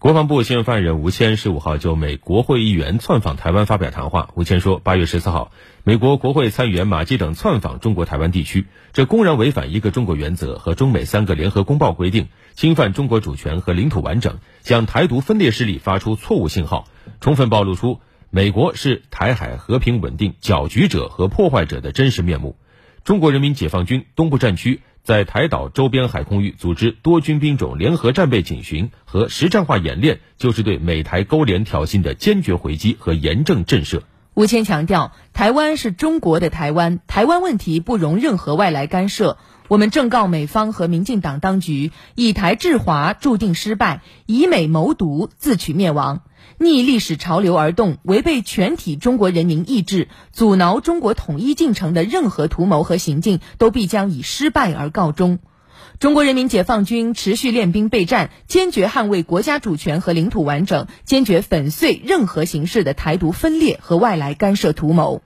国防部新闻发言人吴谦十五号就美国会议员窜访台湾发表谈话。吴谦说，八月十四号，美国国会参议员马基等窜访中国台湾地区，这公然违反一个中国原则和中美三个联合公报规定，侵犯中国主权和领土完整，向台独分裂势力发出错误信号，充分暴露出美国是台海和平稳定搅局者和破坏者的真实面目。中国人民解放军东部战区。在台岛周边海空域组织多军兵种联合战备警巡和实战化演练，就是对美台勾连挑衅的坚决回击和严正震慑。吴谦强调，台湾是中国的台湾，台湾问题不容任何外来干涉。我们正告美方和民进党当局，以台制华注定失败，以美谋独自取灭亡。逆历史潮流而动，违背全体中国人民意志，阻挠中国统一进程的任何图谋和行径，都必将以失败而告终。中国人民解放军持续练兵备战，坚决捍卫国家主权和领土完整，坚决粉碎任何形式的台独分裂和外来干涉图谋。